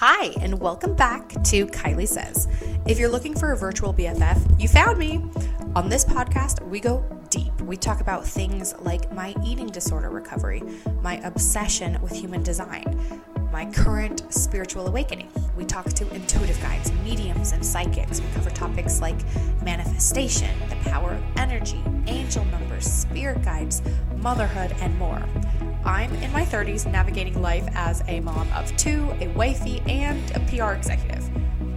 Hi, and welcome back to Kylie Says. If you're looking for a virtual BFF, you found me. On this podcast, we go deep. We talk about things like my eating disorder recovery, my obsession with human design, my current spiritual awakening. We talk to intuitive guides, mediums, and psychics. We cover topics like manifestation, the power of energy, angel numbers, spirit guides, motherhood, and more. I'm in my 30s navigating life as a mom of two, a wifey, and a PR executive.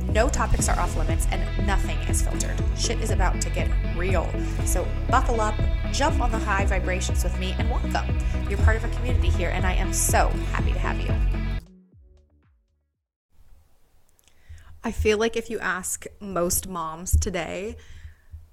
No topics are off limits and nothing is filtered. Shit is about to get real. So buckle up, jump on the high vibrations with me, and welcome. You're part of a community here, and I am so happy to have you. I feel like if you ask most moms today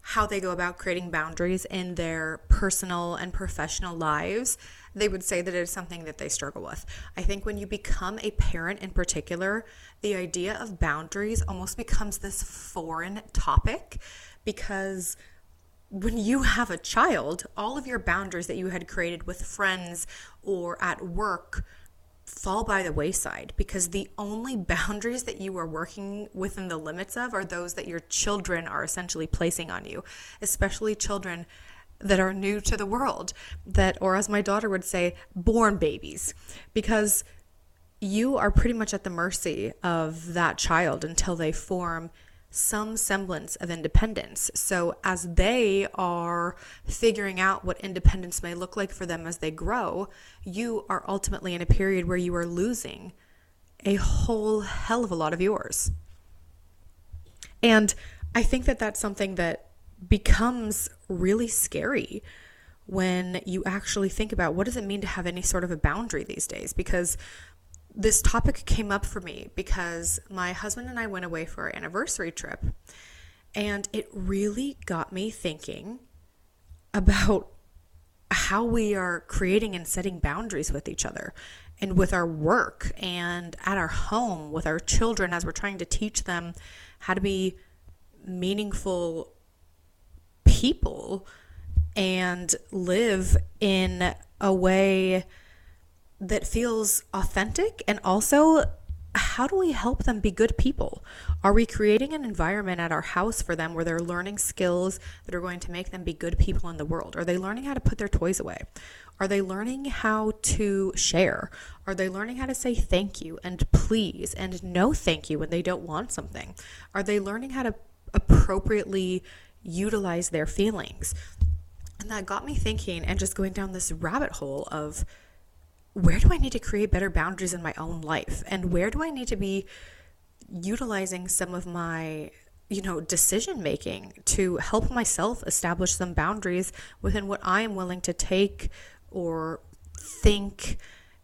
how they go about creating boundaries in their personal and professional lives, they would say that it is something that they struggle with. I think when you become a parent in particular, the idea of boundaries almost becomes this foreign topic because when you have a child, all of your boundaries that you had created with friends or at work fall by the wayside because the only boundaries that you are working within the limits of are those that your children are essentially placing on you, especially children that are new to the world that or as my daughter would say born babies because you are pretty much at the mercy of that child until they form some semblance of independence. So, as they are figuring out what independence may look like for them as they grow, you are ultimately in a period where you are losing a whole hell of a lot of yours. And I think that that's something that becomes really scary when you actually think about what does it mean to have any sort of a boundary these days because this topic came up for me because my husband and I went away for our anniversary trip. And it really got me thinking about how we are creating and setting boundaries with each other and with our work and at our home with our children as we're trying to teach them how to be meaningful people and live in a way that feels authentic and also how do we help them be good people? Are we creating an environment at our house for them where they're learning skills that are going to make them be good people in the world? Are they learning how to put their toys away? Are they learning how to share? Are they learning how to say thank you and please and no thank you when they don't want something? Are they learning how to appropriately utilize their feelings? And that got me thinking and just going down this rabbit hole of where do I need to create better boundaries in my own life? And where do I need to be utilizing some of my you know decision making to help myself establish some boundaries within what I am willing to take or think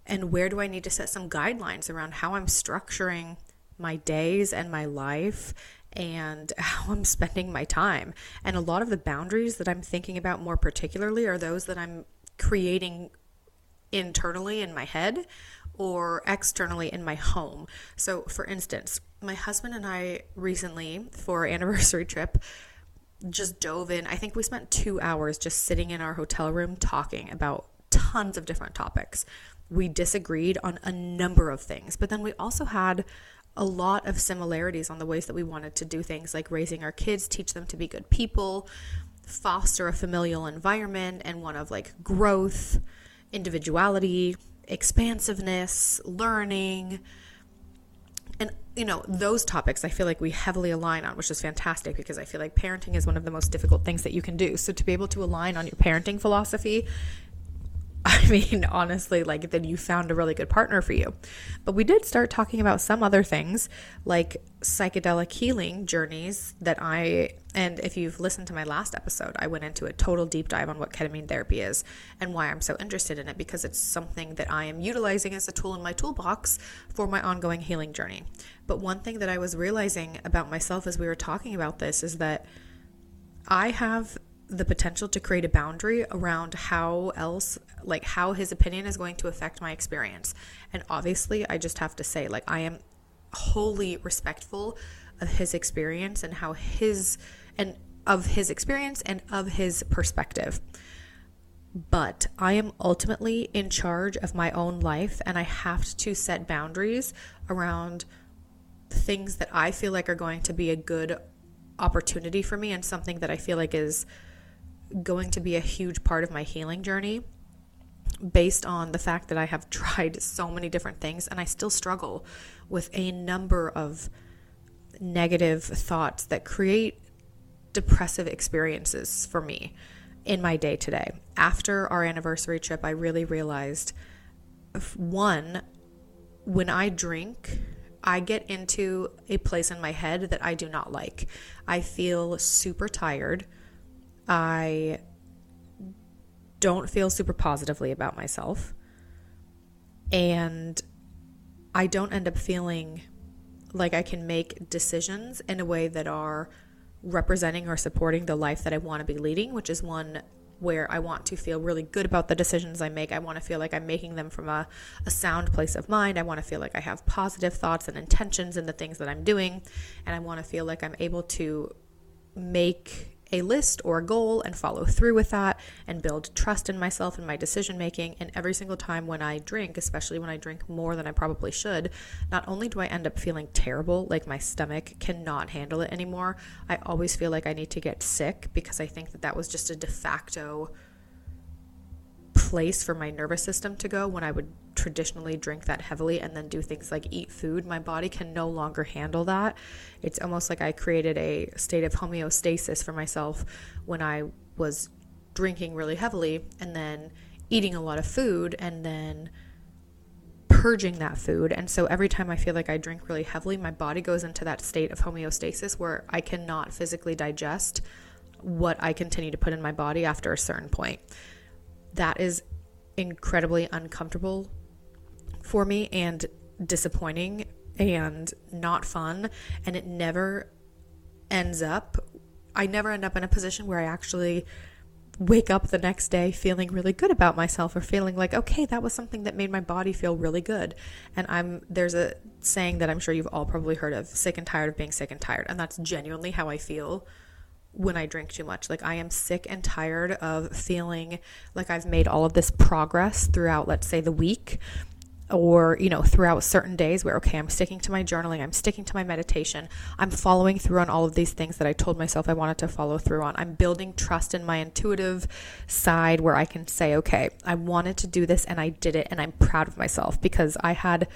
and where do I need to set some guidelines around how I'm structuring my days and my life and how I'm spending my time. And a lot of the boundaries that I'm thinking about more particularly are those that I'm creating internally in my head or externally in my home. So, for instance, my husband and I recently, for our anniversary trip, just dove in. I think we spent two hours just sitting in our hotel room talking about tons of different topics. We disagreed on a number of things, but then we also had a lot of similarities on the ways that we wanted to do things like raising our kids, teach them to be good people, foster a familial environment, and one of like growth individuality, expansiveness, learning, and you know those topics i feel like we heavily align on which is fantastic because i feel like parenting is one of the most difficult things that you can do. So to be able to align on your parenting philosophy I mean, honestly, like then you found a really good partner for you. But we did start talking about some other things like psychedelic healing journeys that I, and if you've listened to my last episode, I went into a total deep dive on what ketamine therapy is and why I'm so interested in it because it's something that I am utilizing as a tool in my toolbox for my ongoing healing journey. But one thing that I was realizing about myself as we were talking about this is that I have the potential to create a boundary around how else like how his opinion is going to affect my experience. And obviously i just have to say like i am wholly respectful of his experience and how his and of his experience and of his perspective. But I am ultimately in charge of my own life and I have to set boundaries around things that I feel like are going to be a good opportunity for me and something that I feel like is going to be a huge part of my healing journey based on the fact that I have tried so many different things and I still struggle with a number of negative thoughts that create depressive experiences for me in my day to day. After our anniversary trip, I really realized one, when I drink, I get into a place in my head that I do not like. I feel super tired. I don't feel super positively about myself. And I don't end up feeling like I can make decisions in a way that are representing or supporting the life that I want to be leading, which is one where I want to feel really good about the decisions I make. I want to feel like I'm making them from a, a sound place of mind. I want to feel like I have positive thoughts and intentions in the things that I'm doing. And I want to feel like I'm able to make a list or a goal and follow through with that and build trust in myself and my decision making. And every single time when I drink, especially when I drink more than I probably should, not only do I end up feeling terrible, like my stomach cannot handle it anymore, I always feel like I need to get sick because I think that that was just a de facto place for my nervous system to go when I would traditionally drink that heavily and then do things like eat food. My body can no longer handle that. It's almost like I created a state of homeostasis for myself when I was drinking really heavily and then eating a lot of food and then purging that food. And so every time I feel like I drink really heavily, my body goes into that state of homeostasis where I cannot physically digest what I continue to put in my body after a certain point that is incredibly uncomfortable for me and disappointing and not fun. And it never ends up, I never end up in a position where I actually wake up the next day feeling really good about myself or feeling like okay that was something that made my body feel really good and i'm there's a saying that i'm sure you've all probably heard of sick and tired of being sick and tired and that's genuinely how i feel when I drink too much. Like I am sick and tired of feeling like I've made all of this progress throughout, let's say, the week or you know throughout certain days where okay i'm sticking to my journaling i'm sticking to my meditation i'm following through on all of these things that i told myself i wanted to follow through on i'm building trust in my intuitive side where i can say okay i wanted to do this and i did it and i'm proud of myself because i had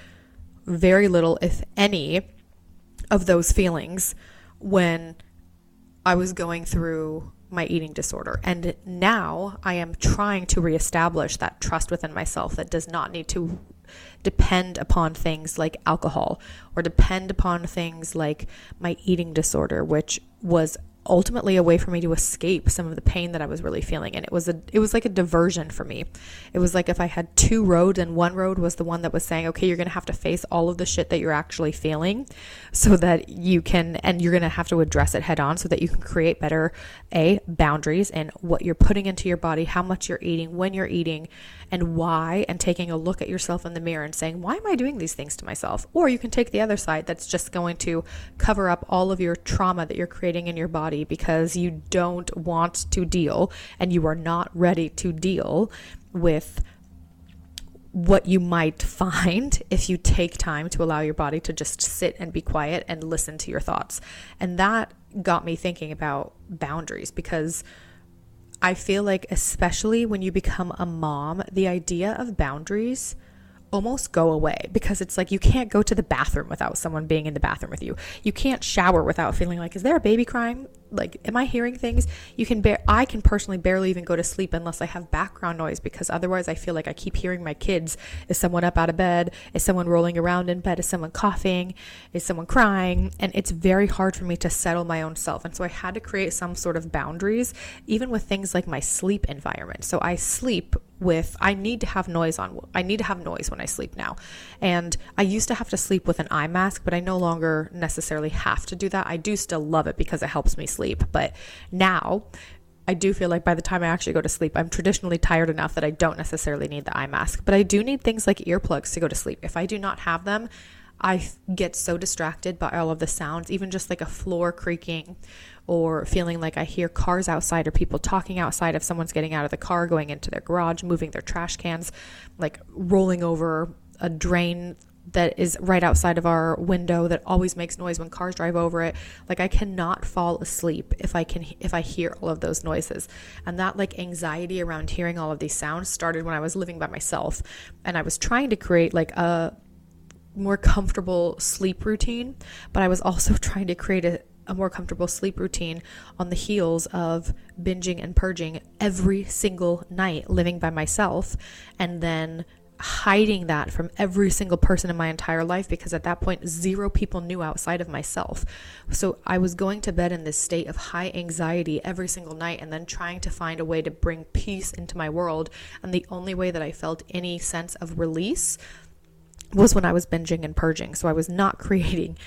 very little if any of those feelings when I was going through my eating disorder. And now I am trying to reestablish that trust within myself that does not need to depend upon things like alcohol or depend upon things like my eating disorder, which was ultimately a way for me to escape some of the pain that I was really feeling and it was a it was like a diversion for me. It was like if I had two roads and one road was the one that was saying, "Okay, you're to have to face all of the shit that you're actually feeling so that you can and you're to have to address it head on so that you can create better a boundaries and what you're putting into your body, how much you're eating, when you're eating, and why and taking a look at yourself in the mirror and saying, "Why am I doing these things to myself?" Or you can take the other side that's just going to cover up all of your trauma that you're creating in your body because you don't want to deal and you are not ready to deal with what you might find if you take time to allow your body to just sit and be quiet and listen to your thoughts. And that got me thinking about boundaries because I feel like, especially when you become a mom, the idea of boundaries almost go away because it's like you can't go to the bathroom without someone being in the bathroom with you. You can't shower without feeling like, is there a baby crying? Like, am I hearing things? You can bear, I can personally barely even go to sleep unless I have background noise because otherwise I feel like I keep hearing my kids. Is someone up out of bed? Is someone rolling around in bed? Is someone coughing? Is someone crying? And it's very hard for me to settle my own self. And so I had to create some sort of boundaries, even with things like my sleep environment. So I sleep with I need to have noise on I need to have noise when I sleep now. And I used to have to sleep with an eye mask, but I no longer necessarily have to do that. I do still love it because it helps me sleep, but now I do feel like by the time I actually go to sleep, I'm traditionally tired enough that I don't necessarily need the eye mask, but I do need things like earplugs to go to sleep. If I do not have them, I get so distracted by all of the sounds, even just like a floor creaking or feeling like I hear cars outside or people talking outside if someone's getting out of the car, going into their garage, moving their trash cans, like rolling over a drain that is right outside of our window that always makes noise when cars drive over it. Like i cannot fall asleep if i can if i hear all of those noises. And that like anxiety around hearing all of these sounds started when i was living by myself. And i was trying to create like a more comfortable sleep routine but i was also trying to create a a more comfortable sleep routine on the heels of binging and purging every single night living by myself and then hiding that from every single person in my entire life because at that point zero people knew outside of myself. So I was going to bed in this state of high anxiety every single night and then trying to find a way to bring peace into my world and the only way that I felt any sense of release was when I was binging and purging. So I was not creating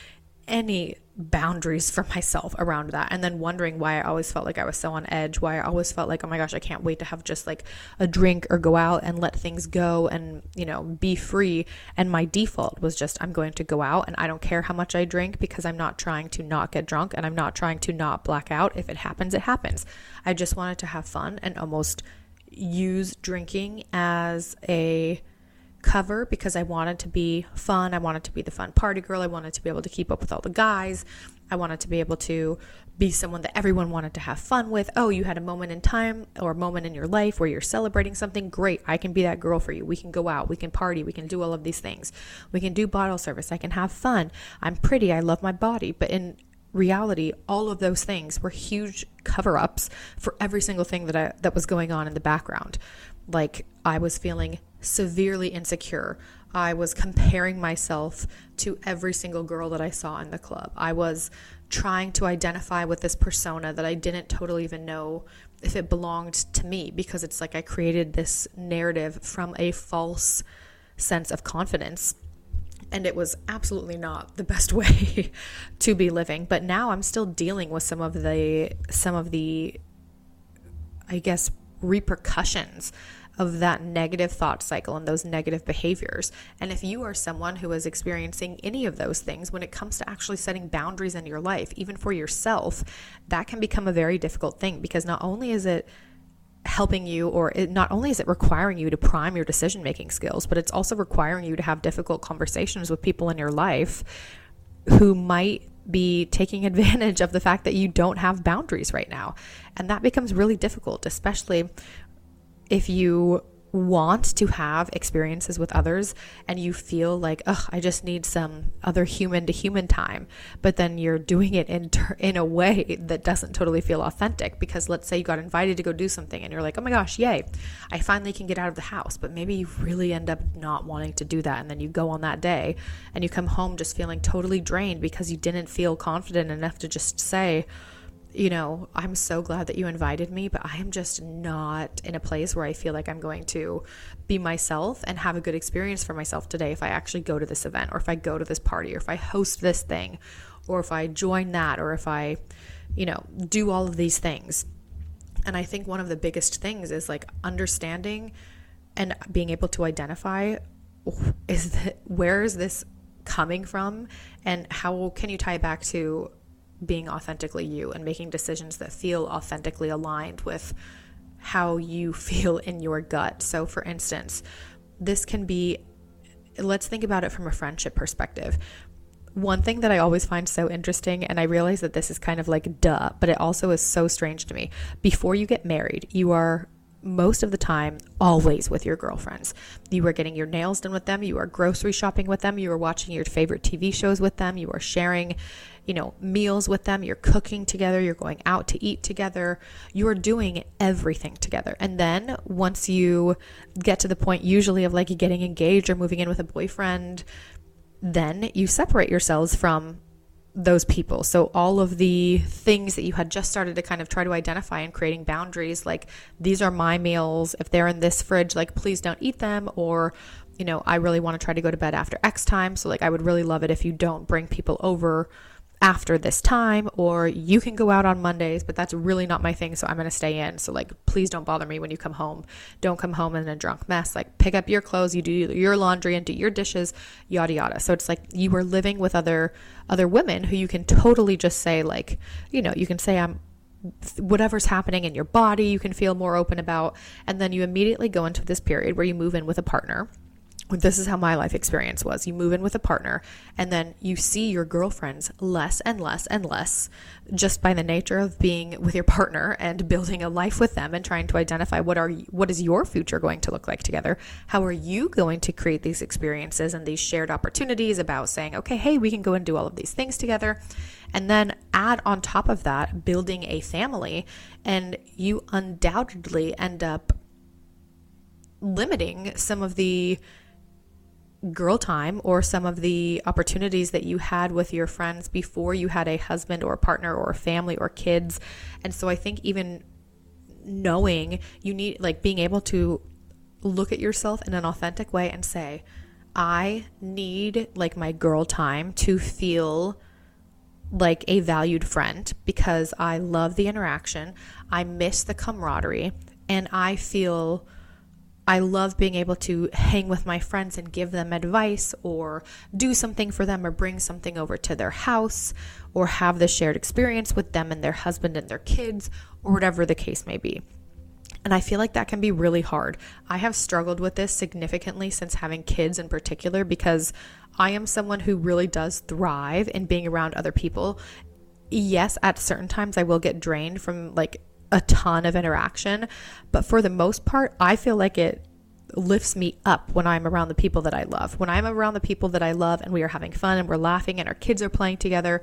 any boundaries for myself around that and then wondering why I always felt like I was so on edge why I always felt like oh my gosh I can't wait to have just like a drink or go out and let things go and you know be free. And my default was just I'm going to go out and I don't care how much I drink because I'm not trying to not get drunk and I'm not trying to not black out. If it happens it happens. I just wanted to have fun and almost use drinking as a cover because I wanted to be fun. I wanted to be the fun party girl. I wanted to be able to keep up with all the guys. I wanted to be able to be someone that everyone wanted to have fun with. Oh, you had a moment in time or a moment in your life where you're celebrating something. Great. I can be that girl for you. We can go out. We can party. We can do all of these things. We can do bottle service. I can have fun. I'm pretty. I love my body. But in reality, all of those things were huge cover ups for every single thing that I, that was going on in the background. Like I was feeling severely insecure. I was comparing myself to every single girl that I saw in the club. I was trying to identify with this persona that I didn't totally even know if it belonged to me because it's like I created this narrative from a false sense of confidence. And it was absolutely not the best way to be living. But now I'm still dealing with some of the some of the I guess repercussions of that negative thought cycle and those negative behaviors. And if you are someone who is experiencing any of those things when it comes to actually setting boundaries in your life, even for yourself, that can become a very difficult thing because not only is it helping you or it, not only is it requiring you to prime your decision making skills but it's also requiring you to have difficult conversations with people in your life who might be taking advantage of the fact that you don't have boundaries right now and that becomes really difficult especially if you want to have experiences with others and you feel like ugh I just need some other human to human time but then you're doing it in ter- in a way that doesn't totally feel authentic because let's say you got invited to go do something and you're like oh my gosh yay I finally can get out of the house but maybe you really end up not wanting to do that and then you go on that day and you come home just feeling totally drained because you didn't feel confident enough to just say you know, I'm so glad that you invited me, but I am just not in a place where I feel like I'm going to be myself and have a good experience for myself today if I actually go to this event or if I go to this party or if I host this thing or if I join that or if I, you know, do all of these things. And I think one of the biggest things is like understanding and being able to identify is that where is this coming from and how can you tie back to being authentically you and making decisions that feel authentically aligned with how you feel in your gut. So, for instance, this can be, let's think about it from a friendship perspective. One thing that I always find so interesting, and I realize that this is kind of like duh, but it also is so strange to me. Before you get married, you are most of the time always with your girlfriends. You are getting your nails done with them, you are grocery shopping with them, you are watching your favorite TV shows with them, you are sharing, you know, meals with them, you're cooking together, you're going out to eat together, you're doing everything together. And then once you get to the point usually of like getting engaged or moving in with a boyfriend, then you separate yourselves from those people. So all of the things that you had just started to kind of try to identify and creating boundaries like these are my meals if they're in this fridge like please don't eat them or you know I really want to try to go to bed after X time so like I would really love it if you don't bring people over after this time or you can go out on Mondays, but that's really not my thing. So I'm going to stay in. So, like, please don't bother me when you come home. Don't come home in a drunk mess. Like, pick up your clothes, you do your laundry and do your dishes, yada, yada. So it's like you are living with other, other women who you can totally just say, like, you know, you can say, I'm, whatever's happening in your body, you can feel more open about. And then you immediately go into this period where you move in with a partner this is how my life experience was. You move in with a partner and then you see your girlfriends less and less and less just by the nature of being with your partner and building a life with them and trying to identify what are what is your future going to look like together? How are you going to create these experiences and these shared opportunities about saying, "Okay, hey, we can go and do all of these things together." And then add on top of that building a family and you undoubtedly end up limiting some of the girl time or some of the opportunities that you had with your friends before you had a husband or a partner or a family or kids. And so I think even knowing you need, like, being able to look at yourself in an authentic way and say, I need like my girl time to feel like a valued friend because I love the interaction. I miss the camaraderie and I feel I love being able to hang with my friends and give them advice or do something for them or bring something over to their house or have the shared experience with them and their husband and their kids or whatever the case may be. And I feel like that can be really hard. I have struggled with this significantly since having kids in particular because I am someone who really does thrive in being around other people. Yes, at certain times I will get drained from like a ton of interaction, but for the most part, I feel like it lifts me up when I'm around the people that I love. When I'm around the people that I love and we are having fun and we're laughing and our kids are playing together,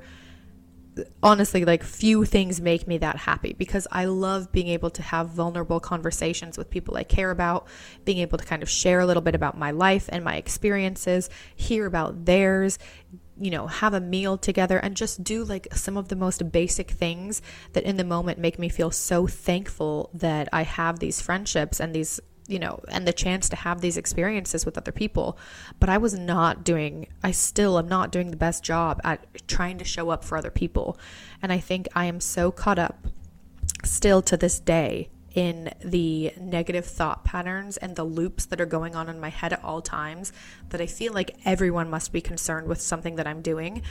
honestly, like few things make me that happy because I love being able to have vulnerable conversations with people I care about, being able to kind of share a little bit about my life and my experiences, hear about theirs, you know, have a meal together and just do like some of the most basic things that in the moment make me feel so thankful that I have these friendships and these, you know, and the chance to have these experiences with other people. But I was not doing, I still am not doing the best job at trying to show up for other people. And I think I am so caught up still to this day in the negative thought patterns and the loops that are going on in my head at all times that I feel like everyone must be concerned with something that I'm doing.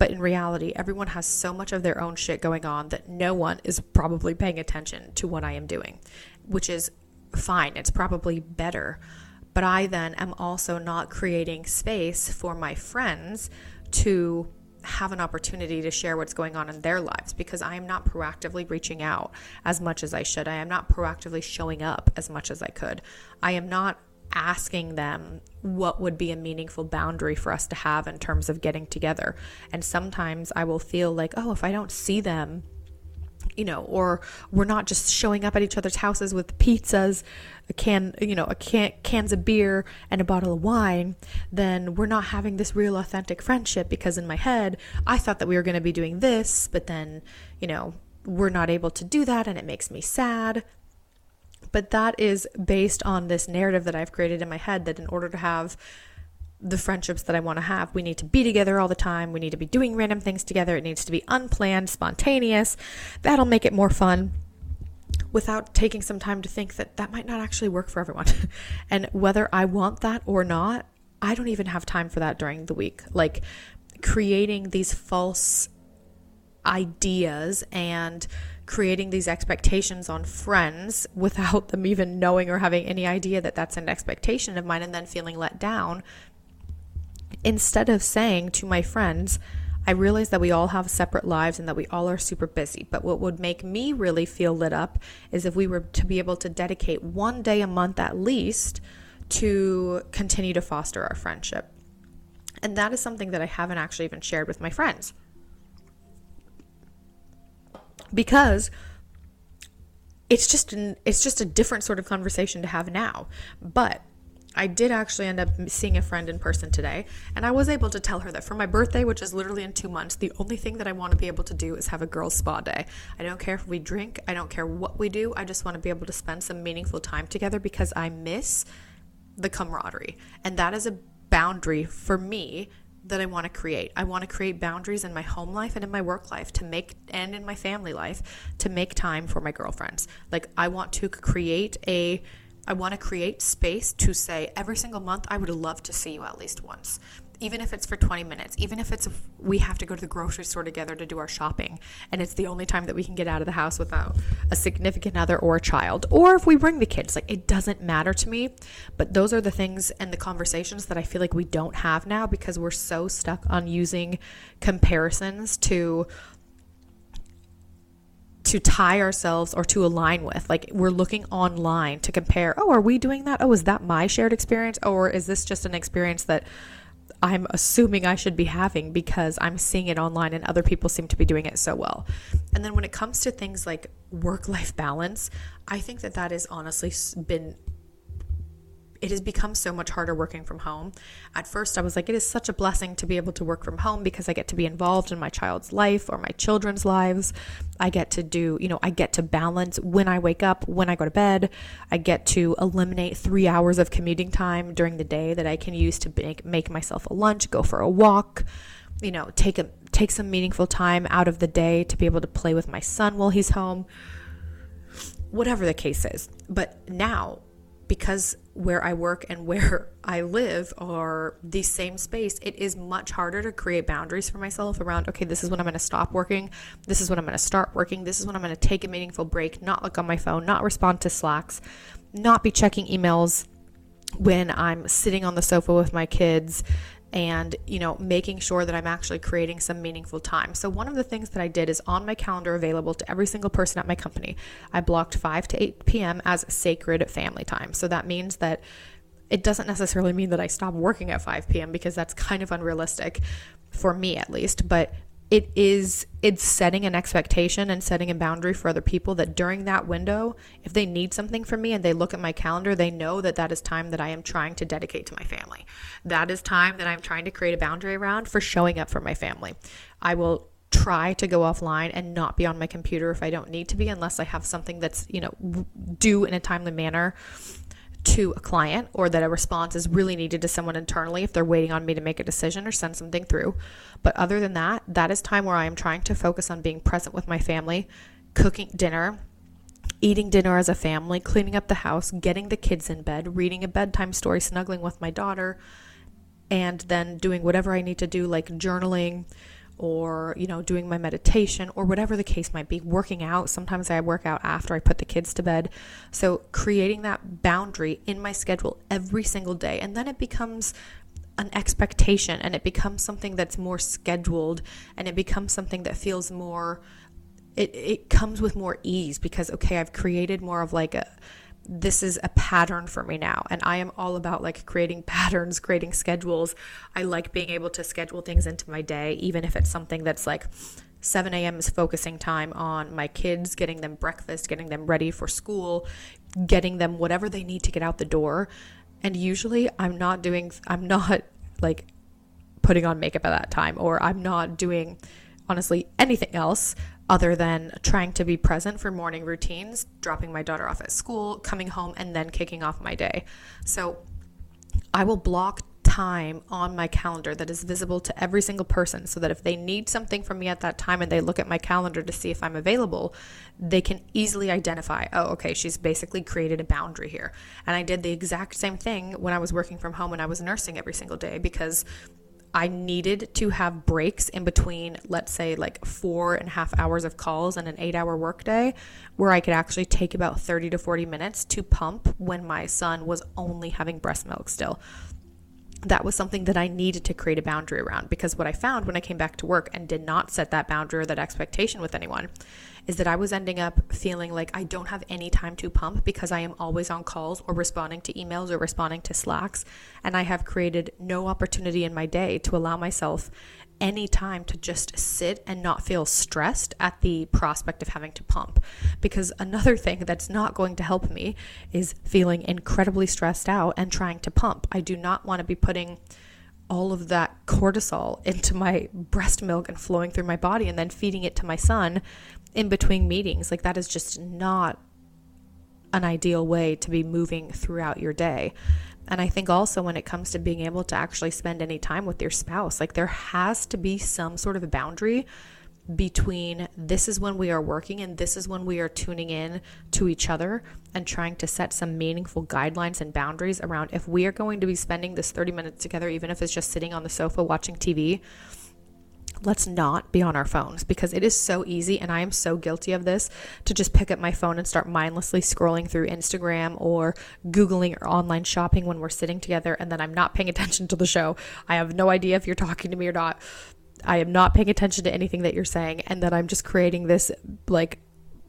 But in reality, everyone has so much of their own shit going on that no one is probably paying attention to what I am doing, which is fine. It's probably better. But I then am also not creating space for my friends to have an opportunity to share what's going on in their lives because I am not proactively reaching out as much as I should. I am not proactively showing up as much as I could. I am not asking them what would be a meaningful boundary for us to have in terms of getting together. And sometimes I will feel like, oh, if I don't see them, you know, or we're not just showing up at each other's houses with pizzas, a can, you know, a can cans of beer and a bottle of wine, then we're not having this real authentic friendship because in my head, I thought that we were going to be doing this, but then, you know, we're not able to do that and it makes me sad. But that is based on this narrative that I've created in my head that in order to have the friendships that I want to have. We need to be together all the time. We need to be doing random things together. It needs to be unplanned, spontaneous. That'll make it more fun without taking some time to think that that might not actually work for everyone. and whether I want that or not, I don't even have time for that during the week. Like creating these false ideas and creating these expectations on friends without them even knowing or having any idea that that's an expectation of mine and then feeling let down instead of saying to my friends, I realize that we all have separate lives and that we all are super busy. But what would make me really feel lit up is if we were to be able to dedicate one day a month at least to continue to foster our friendship. And that is something that I haven't actually even shared with my friends. Because it's just an, it's just a different sort of conversation to have now. But I did actually end up seeing a friend in person today, and I was able to tell her that for my birthday, which is literally in two months, the only thing that I want to be able to do is have a girls' spa day. I don't care if we drink, I don't care what we do, I just want to be able to spend some meaningful time together because I miss the camaraderie. And that is a boundary for me that I want to create. I want to create boundaries in my home life and in my work life to make and in my family life to make time for my girlfriends. Like I want to create a I want to create space to say every single month, I would love to see you at least once. even if it's for 20 minutes, even if it's we have to go to the grocery store together to do our shopping and it's the only time that we can get out of the house without a significant other or a child, or if we bring the kids, like it doesn't matter to me. But those are the things and the conversations that I feel like we don't have now because we're so stuck on using comparisons to to tie ourselves or to align with. Like we're looking online to compare, oh, are we doing that? Oh, is that my shared experience? Or is this just an experience that I'm assuming I should be having because I'm seeing it online and other people seem to be doing it so well. And then when it comes to things like work life balance, I think that that has honestly been it has become so much harder working from home. At first, I was like, it is such a blessing to be able to work from home because I get to be involved in my child's life or my children's lives. I get to do, you know, I get to balance when I wake up, when I go to bed. I get to eliminate three hours of commuting time during the day that I can use to make, make myself a lunch, go for a walk, you know, take a take some meaningful time out of the day to be able to play with my son while he's home. Whatever the case is. But now because where I work and where I live are the same space, it is much harder to create boundaries for myself around, okay, this is when I'm going to stop working. This is when I'm going to start working. This is when I'm going to take a meaningful break, not look on my phone, not respond to Slacks, not be checking emails when I'm sitting on the sofa with my kids and you know making sure that i'm actually creating some meaningful time. So one of the things that i did is on my calendar available to every single person at my company i blocked 5 to 8 p.m as sacred family time. So that means that it doesn't necessarily mean that i stop working at 5 p.m because that's kind of unrealistic for me at least but it is it's setting an expectation and setting a boundary for other people that during that window if they need something from me and they look at my calendar they know that that is time that i am trying to dedicate to my family. That is time that i'm trying to create a boundary around for showing up for my family. I will try to go offline and not be on my computer if i don't need to be unless i have something that's you know due in a timely manner to a client or that a response is really needed to someone internally if they're waiting on me to make a decision or send something through. But other than that, that is time where I am trying to focus on being present with my family, cooking dinner, eating dinner as a family, cleaning up the house, getting the kids in bed, reading a bedtime story, snuggling with my daughter, and then doing whatever I need to do, like journaling, or you know doing my meditation or whatever the case might be working out. Sometimes i work out after i put the kids to bed. So creating that boundary in my schedule every single day and then it becomes an expectation and it becomes something that's more scheduled and it becomes something that feels more it, it comes with more ease because okay i've created more of like a this is a pattern for me now and i am all about like creating patterns creating schedules i like being able to schedule things into my day even if it's something that's like 7 a.m. is focusing time on my kids, getting them breakfast, getting them ready for school, getting them whatever they need to get out the door. And usually I'm not doing, I'm not like putting on makeup at that time, or I'm not doing honestly anything else other than trying to be present for morning routines, dropping my daughter off at school, coming home, and then kicking off my day. So I will block time on my calendar that is visible to every single person so that if they need something from me at that time and they look at my calendar to see if I'm available, they can easily identify, oh, okay, she's basically created a boundary here. And I did the exact same thing when I was working from home and I was nursing every single day because I needed to have breaks in between, let's say, like four and a half hours of calls and an eight hour workday, where I could actually take about 30 to 40 minutes to pump when my son was only having breast milk still that was something that I needed to create a boundary around because what I found when I came back to work and did not set that boundary or that expectation with anyone is that I was ending up feeling like I don't have any time to pump because I am always on calls or responding to emails or responding to slacks. And I have created no opportunity in my day to allow myself any time to just sit and not feel stressed at the prospect of having to pump. Because another thing that's not going to help me is feeling incredibly stressed out and trying to pump. I do not want to be putting all of that cortisol into my breast milk and flowing through my body and then feeding it to my son in between meetings. Like, that is just not an ideal way to be moving throughout your day. And I think also when it comes to being able to actually spend any time with your spouse, like there has to be some sort of a boundary between this is when we are working and this is when we are tuning in to each other and trying to set some meaningful guidelines and boundaries around if we are going to be spending this 30 minutes together, even if it's just sitting on the sofa watching TV. Let's not be on our phones because it is so easy, and I am so guilty of this to just pick up my phone and start mindlessly scrolling through Instagram or Googling or online shopping when we're sitting together, and then I'm not paying attention to the show. I have no idea if you're talking to me or not I am not paying attention to anything that you're saying, and that I'm just creating this like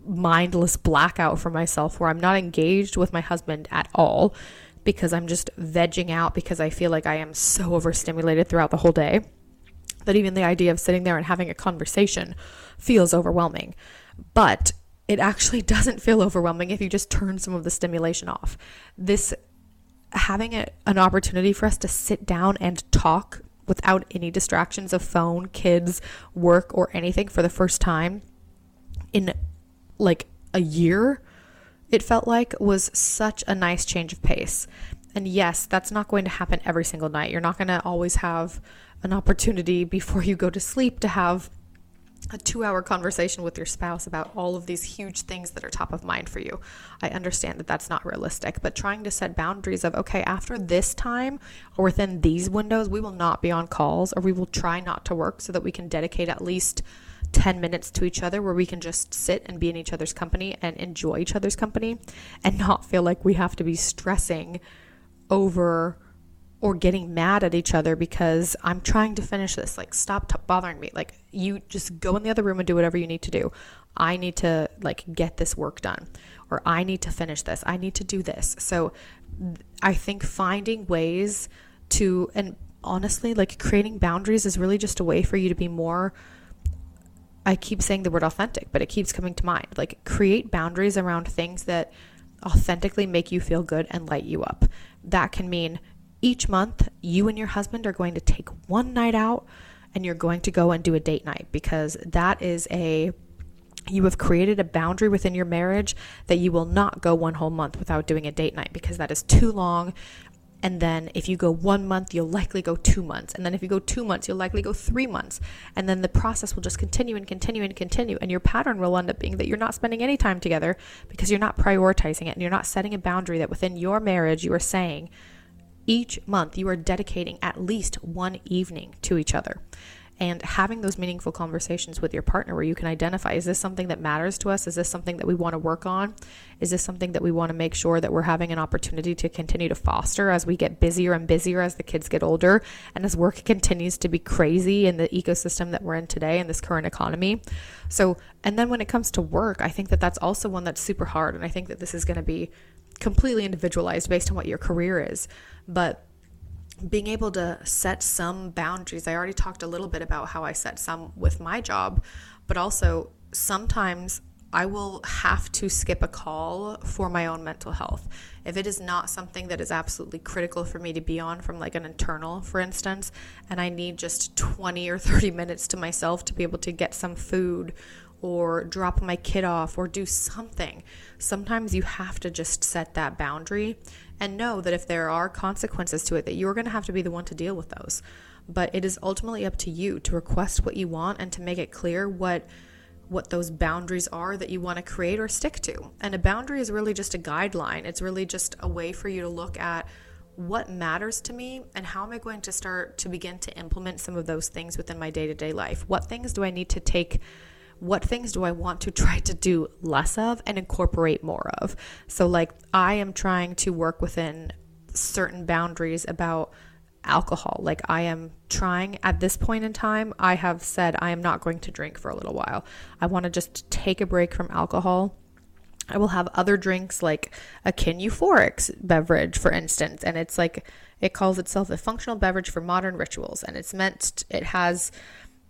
mindless blackout for myself where I'm not engaged with my husband at all because I'm just vegging out because I feel like I am so overstimulated throughout the whole day that even the idea of sitting there and having a conversation feels overwhelming. But it actually doesn't feel overwhelming if you just turn some of the stimulation off. This having a, an opportunity for us to sit down and talk without any distractions of phone, kids, work, or anything for the first time in like a year, it felt like was such a nice change of pace. And yes, that's not going to happen every single night. You're not going to always have an opportunity before you go to sleep to have a two hour conversation with your spouse about all of these huge things that are top of mind for you. I understand that that's not realistic, but trying to set boundaries of, okay, after this time or within these windows, we will not be on calls or we will try not to work so that we can dedicate at least 10 minutes to each other where we can just sit and be in each other's company and enjoy each other's company and not feel like we have to be stressing over or getting mad at each other because I'm trying to finish this. Like, stop t- bothering me. Like, you just go in the other room and do whatever you need to do. I need to, like, get this work done, or I need to finish this. I need to do this. So, I think finding ways to, and honestly, like, creating boundaries is really just a way for you to be more. I keep saying the word authentic, but it keeps coming to mind. Like, create boundaries around things that authentically make you feel good and light you up. That can mean each month, you and your husband are going to take one night out and you're going to go and do a date night because that is a you have created a boundary within your marriage that you will not go one whole month without doing a date night because that is too long. And then if you go one month, you'll likely go two months. And then if you go two months, you'll likely go three months. And then the process will just continue and continue and continue. And your pattern will end up being that you're not spending any time together because you're not prioritizing it and you're not setting a boundary that within your marriage you are saying, each month, you are dedicating at least one evening to each other and having those meaningful conversations with your partner where you can identify is this something that matters to us? Is this something that we want to work on? Is this something that we want to make sure that we're having an opportunity to continue to foster as we get busier and busier as the kids get older and as work continues to be crazy in the ecosystem that we're in today in this current economy? So, and then when it comes to work, I think that that's also one that's super hard. And I think that this is going to be completely individualized based on what your career is. But being able to set some boundaries, I already talked a little bit about how I set some with my job, but also sometimes I will have to skip a call for my own mental health. If it is not something that is absolutely critical for me to be on from like an internal, for instance, and I need just 20 or 30 minutes to myself to be able to get some food or drop my kid off or do something. Sometimes you have to just set that boundary and know that if there are consequences to it that you're going to have to be the one to deal with those. But it is ultimately up to you to request what you want and to make it clear what what those boundaries are that you want to create or stick to. And a boundary is really just a guideline. It's really just a way for you to look at what matters to me and how am I going to start to begin to implement some of those things within my day to day life? What things do I need to take what things do I want to try to do less of and incorporate more of? So, like, I am trying to work within certain boundaries about alcohol. Like, I am trying at this point in time, I have said I am not going to drink for a little while. I want to just take a break from alcohol. I will have other drinks like a euphorics beverage, for instance, and it's like it calls itself a functional beverage for modern rituals, and it's meant it has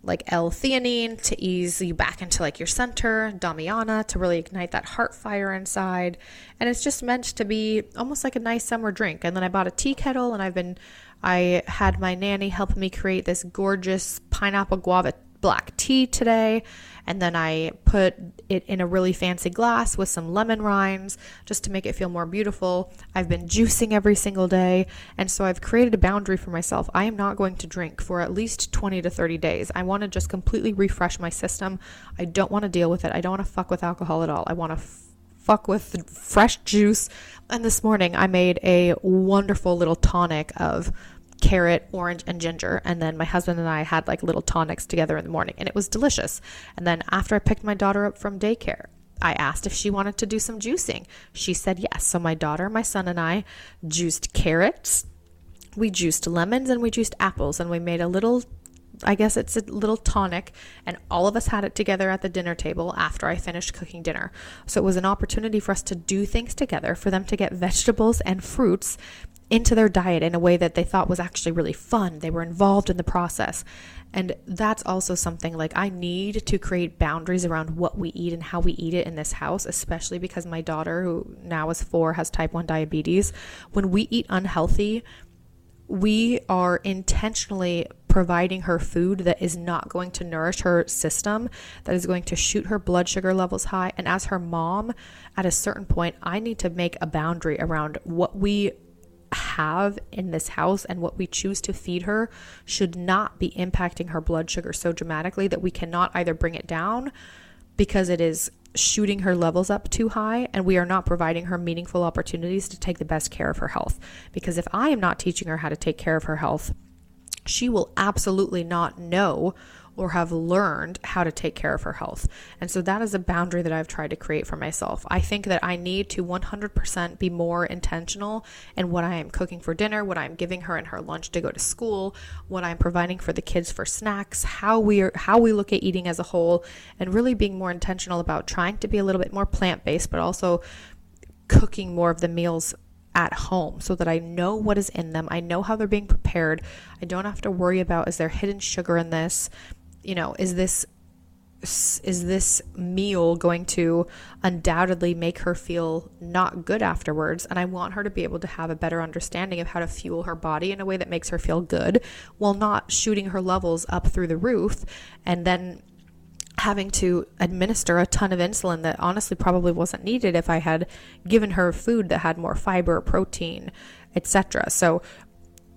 like L-theanine to ease you back into like your center, Damiana to really ignite that heart fire inside. And it's just meant to be almost like a nice summer drink. And then I bought a tea kettle and I've been I had my nanny help me create this gorgeous pineapple guava black tea today. And then I put it in a really fancy glass with some lemon rinds just to make it feel more beautiful. I've been juicing every single day. And so I've created a boundary for myself. I am not going to drink for at least 20 to 30 days. I want to just completely refresh my system. I don't want to deal with it. I don't want to fuck with alcohol at all. I want to f- fuck with fresh juice. And this morning I made a wonderful little tonic of carrot, orange, and ginger. And then my husband and I had like little tonics together in the morning, and it was delicious. And then after I picked my daughter up from daycare, I asked if she wanted to do some juicing. She said yes. So my daughter, my son, and I juiced carrots, we juiced lemons, and we juiced apples, and we made a little I guess it's a little tonic, and all of us had it together at the dinner table after I finished cooking dinner. So it was an opportunity for us to do things together, for them to get vegetables and fruits into their diet in a way that they thought was actually really fun. They were involved in the process. And that's also something like I need to create boundaries around what we eat and how we eat it in this house, especially because my daughter, who now is four, has type 1 diabetes. When we eat unhealthy, we are intentionally providing her food that is not going to nourish her system, that is going to shoot her blood sugar levels high. And as her mom, at a certain point, I need to make a boundary around what we have in this house and what we choose to feed her should not be impacting her blood sugar so dramatically that we cannot either bring it down because it is shooting her levels up too high and we are not providing her meaningful opportunities to take the best care of her health. Because if I am not teaching her how to take care of her health, she will absolutely not know or have learned how to take care of her health. And so that is a boundary that I've tried to create for myself. I think that I need to 100% be more intentional in what I am cooking for dinner, what I'm giving her in her lunch to go to school, what I'm providing for the kids for snacks, how we are how we look at eating as a whole and really being more intentional about trying to be a little bit more plant-based but also cooking more of the meals at home so that I know what is in them. I know how they're being prepared. I don't have to worry about is there hidden sugar in this? you know, is this is this meal going to undoubtedly make her feel not good afterwards and i want her to be able to have a better understanding of how to fuel her body in a way that makes her feel good while not shooting her levels up through the roof and then having to administer a ton of insulin that honestly probably wasn't needed if i had given her food that had more fiber protein etc so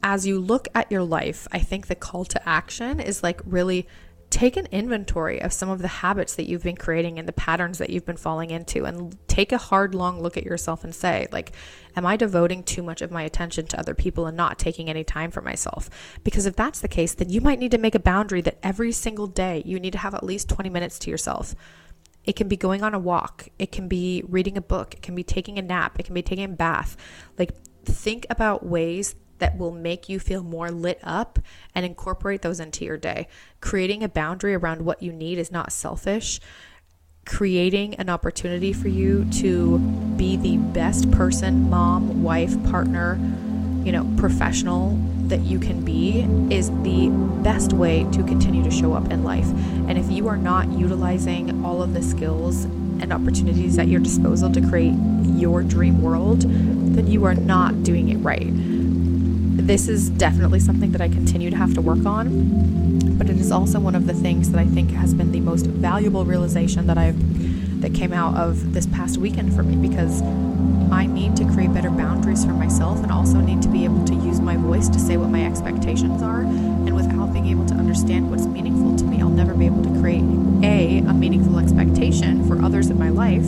as you look at your life i think the call to action is like really take an inventory of some of the habits that you've been creating and the patterns that you've been falling into and take a hard long look at yourself and say like am i devoting too much of my attention to other people and not taking any time for myself? Because if that's the case then you might need to make a boundary that every single day you need to have at least 20 minutes to yourself. It can be going on a walk. It can be reading a book. It can be taking a nap. It can be taking a bath. Like think about ways that will make you feel more lit up and incorporate those into your day. Creating a boundary around what you need is not selfish. Creating an opportunity for you to be the best person, mom, wife, partner, you know, professional that you can be is the best way to continue to show up in life. And if you are not utilizing all of the skills and opportunities at your disposal to create your dream world, then you are not doing it right this is definitely something that I continue to have to work on, but it is also one of the things that I think has been the most valuable realization that I've that came out of this past weekend for me because I need to create better boundaries for myself and also need to be able to use my voice to say what my expectations are. And without being able to understand what's meaningful to me, I'll never be able to create a a meaningful expectation for others in my life,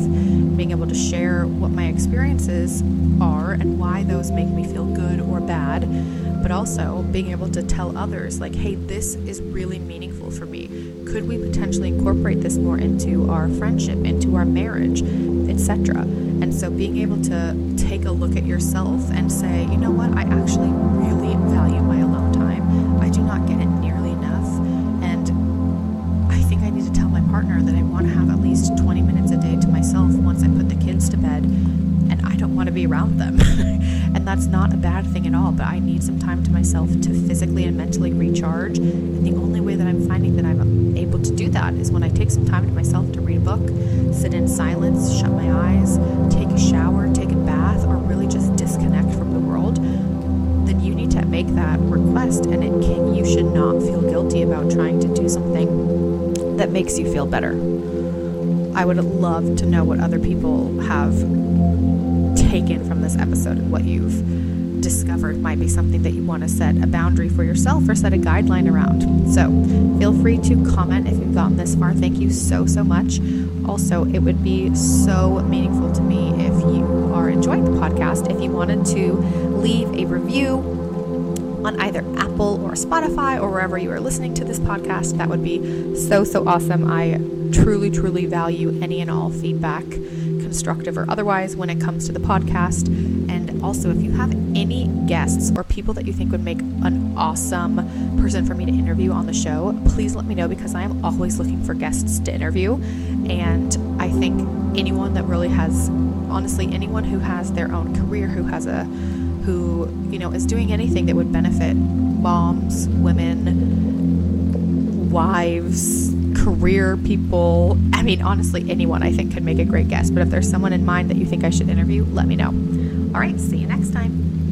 being able to share what my experiences are and why those make me feel good or bad but also being able to tell others, like, hey, this is really meaningful for me. Could we potentially incorporate this more into our friendship, into our marriage, etc.? And so being able to take a look at yourself and say, you know what, I actually really value my alone time. I do not get it nearly enough. And I think I need to tell my partner that I want to have at least 20 minutes a day to myself once I put the kids to bed and I don't want to be around them. and that's not a bad thing at all, but I need some time to myself to physically and mentally recharge. And the only way that I'm that is when I take some time to myself to read a book, sit in silence, shut my eyes, take a shower, take a bath, or really just disconnect from the world. Then you need to make that request, and it can, you should not feel guilty about trying to do something that makes you feel better. I would love to know what other people have taken from this episode and what you've discovered might be something that you want to set a boundary for yourself or set a guideline around. So feel free to comment if you've gotten this far. Thank you so, so much. Also, it would be so meaningful to me if you are enjoying the podcast, if you wanted to leave a review on either Apple or Spotify or wherever you are listening to this podcast. That would be so, so awesome. I truly, truly value any and all feedback, constructive or otherwise, when it comes to the podcast. Also, if you have any guests or people that you think would make an awesome person for me to interview on the show, please let me know because I am always looking for guests to interview. And I think anyone that really has, honestly, anyone who has their own career, who has a who, you know, is doing anything that would benefit moms, women, wives, career people. I mean, honestly, anyone I think could make a great guest. But if there's someone in mind that you think I should interview, let me know. All right, see you next time.